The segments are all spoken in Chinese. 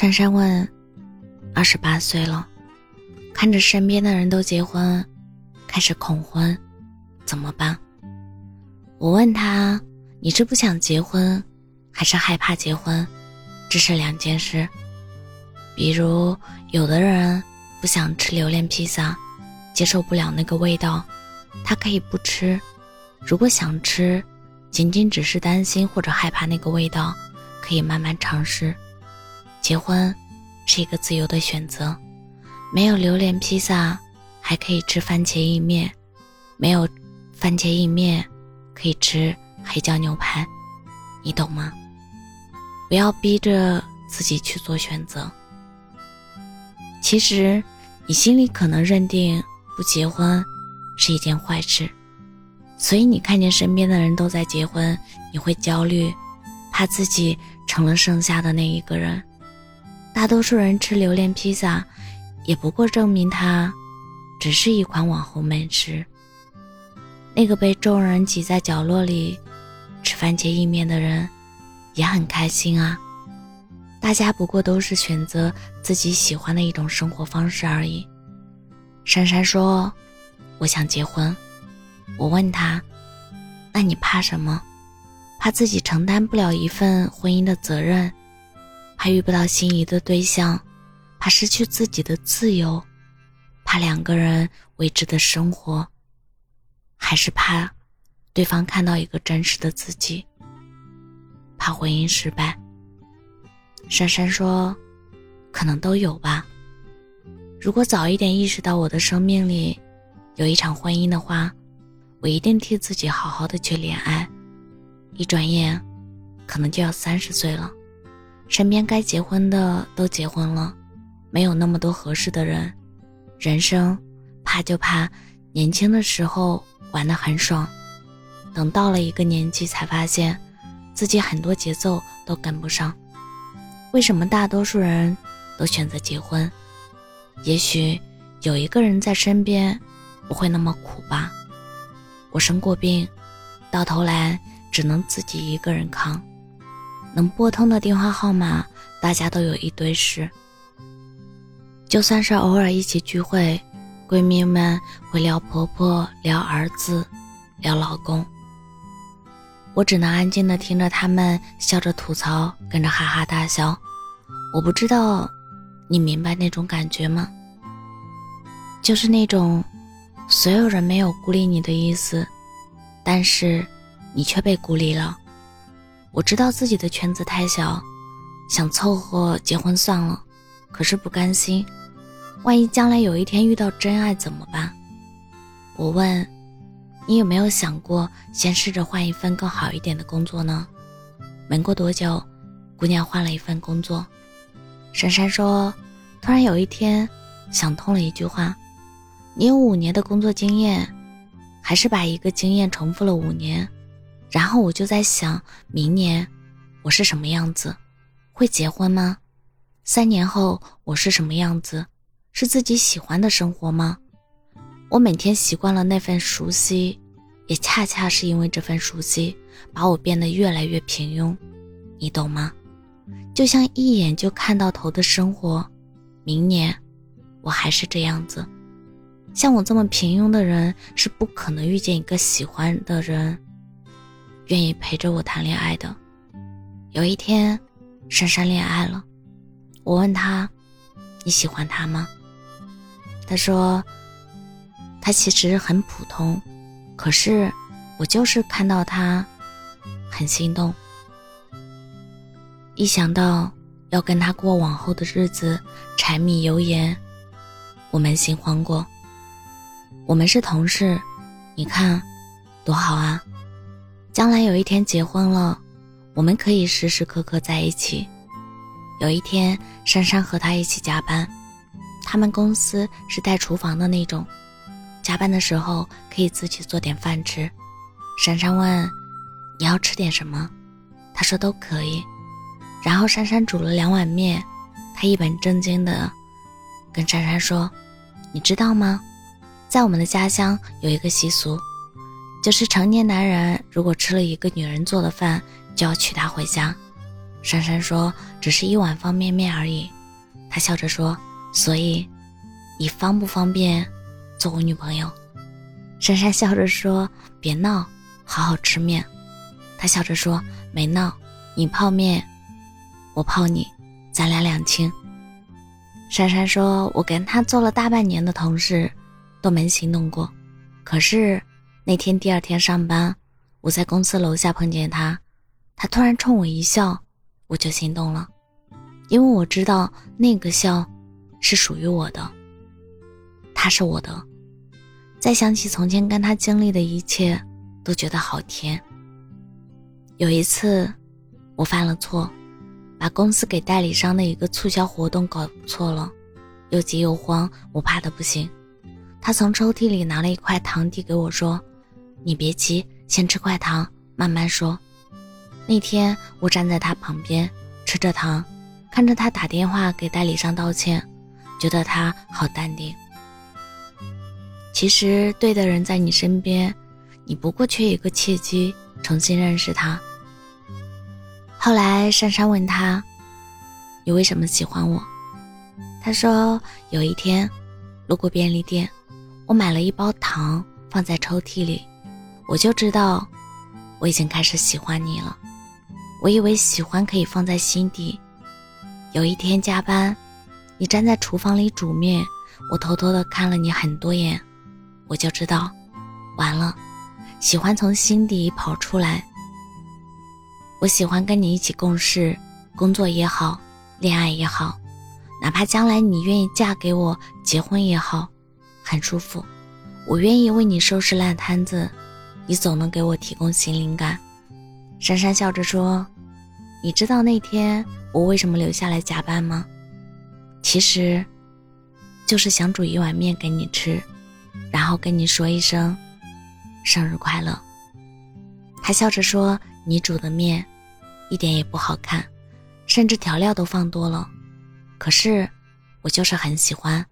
珊珊问：“二十八岁了，看着身边的人都结婚，开始恐婚，怎么办？”我问他：“你是不想结婚，还是害怕结婚？这是两件事。比如，有的人不想吃榴莲披萨，接受不了那个味道，他可以不吃；如果想吃，仅仅只是担心或者害怕那个味道，可以慢慢尝试。”结婚是一个自由的选择，没有榴莲披萨，还可以吃番茄意面；没有番茄意面，可以吃黑椒牛排。你懂吗？不要逼着自己去做选择。其实，你心里可能认定不结婚是一件坏事，所以你看见身边的人都在结婚，你会焦虑，怕自己成了剩下的那一个人。大多数人吃榴莲披萨，也不过证明它只是一款网红美食。那个被众人挤在角落里吃番茄意面的人，也很开心啊。大家不过都是选择自己喜欢的一种生活方式而已。珊珊说：“我想结婚。”我问她：“那你怕什么？怕自己承担不了一份婚姻的责任？”怕遇不到心仪的对象，怕失去自己的自由，怕两个人未知的生活，还是怕对方看到一个真实的自己，怕婚姻失败。珊珊说：“可能都有吧。如果早一点意识到我的生命里有一场婚姻的话，我一定替自己好好的去恋爱。一转眼，可能就要三十岁了。”身边该结婚的都结婚了，没有那么多合适的人。人生怕就怕年轻的时候玩得很爽，等到了一个年纪才发现自己很多节奏都跟不上。为什么大多数人都选择结婚？也许有一个人在身边不会那么苦吧。我生过病，到头来只能自己一个人扛。能拨通的电话号码，大家都有一堆事。就算是偶尔一起聚会，闺蜜们会聊婆婆、聊儿子、聊老公，我只能安静的听着他们笑着吐槽，跟着哈哈大笑。我不知道你明白那种感觉吗？就是那种所有人没有孤立你的意思，但是你却被孤立了。我知道自己的圈子太小，想凑合结婚算了，可是不甘心。万一将来有一天遇到真爱怎么办？我问，你有没有想过先试着换一份更好一点的工作呢？没过多久，姑娘换了一份工作。珊珊说，突然有一天想通了一句话：你有五年的工作经验，还是把一个经验重复了五年？然后我就在想，明年我是什么样子？会结婚吗？三年后我是什么样子？是自己喜欢的生活吗？我每天习惯了那份熟悉，也恰恰是因为这份熟悉，把我变得越来越平庸。你懂吗？就像一眼就看到头的生活，明年我还是这样子。像我这么平庸的人，是不可能遇见一个喜欢的人。愿意陪着我谈恋爱的。有一天，珊珊恋爱了，我问她：“你喜欢他吗？”她说：“他其实很普通，可是我就是看到他很心动。一想到要跟他过往后的日子，柴米油盐，我没心慌过。我们是同事，你看，多好啊！”将来有一天结婚了，我们可以时时刻刻在一起。有一天，珊珊和他一起加班，他们公司是带厨房的那种，加班的时候可以自己做点饭吃。珊珊问：“你要吃点什么？”他说：“都可以。”然后珊珊煮了两碗面，他一本正经的跟珊珊说：“你知道吗？在我们的家乡有一个习俗。”就是成年男人如果吃了一个女人做的饭，就要娶她回家。珊珊说：“只是一碗方便面而已。”他笑着说：“所以，你方不方便做我女朋友？”珊珊笑着说：“别闹，好好吃面。”他笑着说：“没闹，你泡面，我泡你，咱俩两清。”珊珊说：“我跟他做了大半年的同事，都没行动过。可是那天第二天上班，我在公司楼下碰见他，他突然冲我一笑，我就心动了，因为我知道那个笑是属于我的，他是我的。再想起从前跟他经历的一切，都觉得好甜。有一次，我犯了错。”把公司给代理商的一个促销活动搞错了，又急又慌，我怕的不行。他从抽屉里拿了一块糖递给我，说：“你别急，先吃块糖，慢慢说。”那天我站在他旁边吃着糖，看着他打电话给代理商道歉，觉得他好淡定。其实对的人在你身边，你不过缺一个契机重新认识他。后来，珊珊问他：“你为什么喜欢我？”他说：“有一天，路过便利店，我买了一包糖放在抽屉里，我就知道我已经开始喜欢你了。我以为喜欢可以放在心底。有一天加班，你站在厨房里煮面，我偷偷的看了你很多眼，我就知道，完了，喜欢从心底跑出来。”我喜欢跟你一起共事，工作也好，恋爱也好，哪怕将来你愿意嫁给我，结婚也好，很舒服。我愿意为你收拾烂摊子，你总能给我提供新灵感。珊珊笑着说：“你知道那天我为什么留下来加班吗？其实，就是想煮一碗面给你吃，然后跟你说一声生日快乐。”他笑着说：“你煮的面。”一点也不好看，甚至调料都放多了。可是，我就是很喜欢，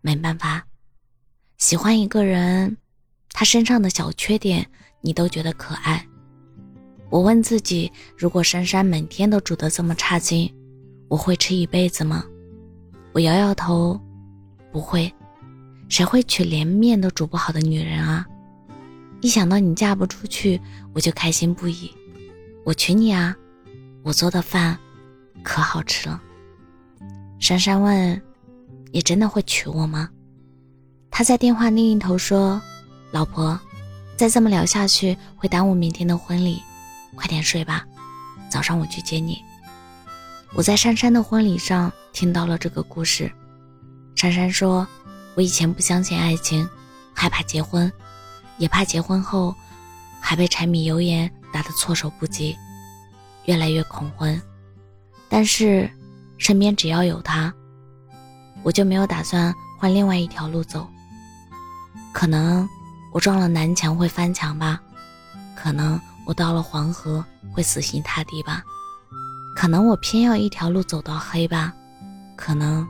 没办法，喜欢一个人，他身上的小缺点你都觉得可爱。我问自己，如果珊珊每天都煮得这么差劲，我会吃一辈子吗？我摇摇头，不会。谁会娶连面都煮不好的女人啊？一想到你嫁不出去，我就开心不已。我娶你啊！我做的饭可好吃了。珊珊问：“你真的会娶我吗？”他在电话另一头说：“老婆，再这么聊下去会耽误明天的婚礼，快点睡吧，早上我去接你。”我在珊珊的婚礼上听到了这个故事。珊珊说：“我以前不相信爱情，害怕结婚，也怕结婚后还被柴米油盐打得措手不及。”越来越恐婚，但是身边只要有他，我就没有打算换另外一条路走。可能我撞了南墙会翻墙吧，可能我到了黄河会死心塌地吧，可能我偏要一条路走到黑吧，可能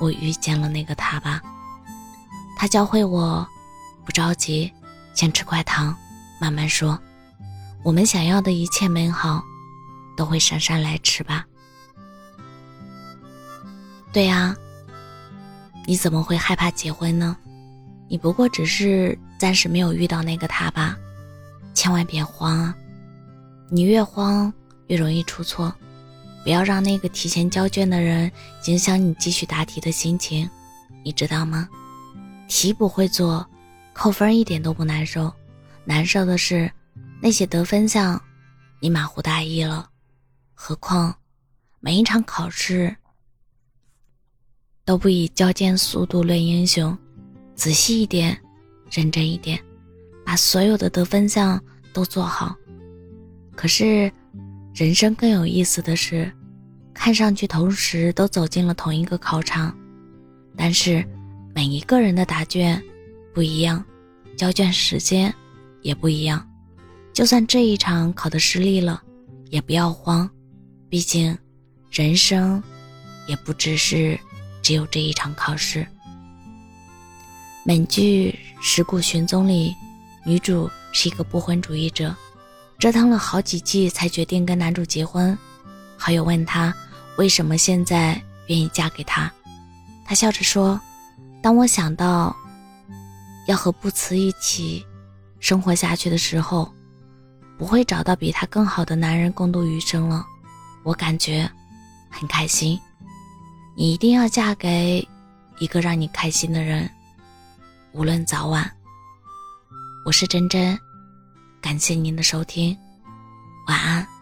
我遇见了那个他吧。他教会我不着急，先吃块糖，慢慢说。我们想要的一切美好。都会姗姗来迟吧？对呀，你怎么会害怕结婚呢？你不过只是暂时没有遇到那个他吧？千万别慌啊！你越慌越容易出错，不要让那个提前交卷的人影响你继续答题的心情，你知道吗？题不会做，扣分一点都不难受，难受的是那些得分项，你马虎大意了。何况，每一场考试都不以交卷速度论英雄。仔细一点，认真一点，把所有的得分项都做好。可是，人生更有意思的是，看上去同时都走进了同一个考场，但是每一个人的答卷不一样，交卷时间也不一样。就算这一场考的失利了，也不要慌。毕竟，人生也不只是只有这一场考试。美剧《尸骨寻踪》里，女主是一个不婚主义者，折腾了好几季才决定跟男主结婚。好友问她为什么现在愿意嫁给他，他笑着说：“当我想到要和不辞一起生活下去的时候，不会找到比他更好的男人共度余生了，我感觉很开心。你一定要嫁给一个让你开心的人，无论早晚。”我是真真，感谢您的收听，晚安。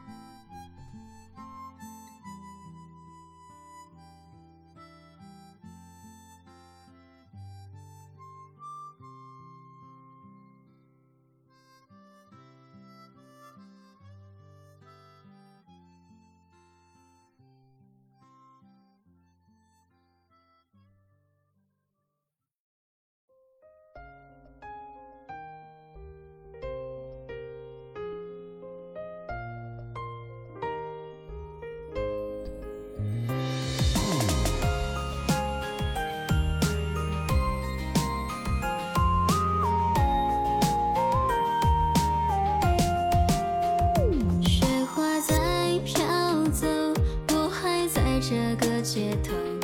街头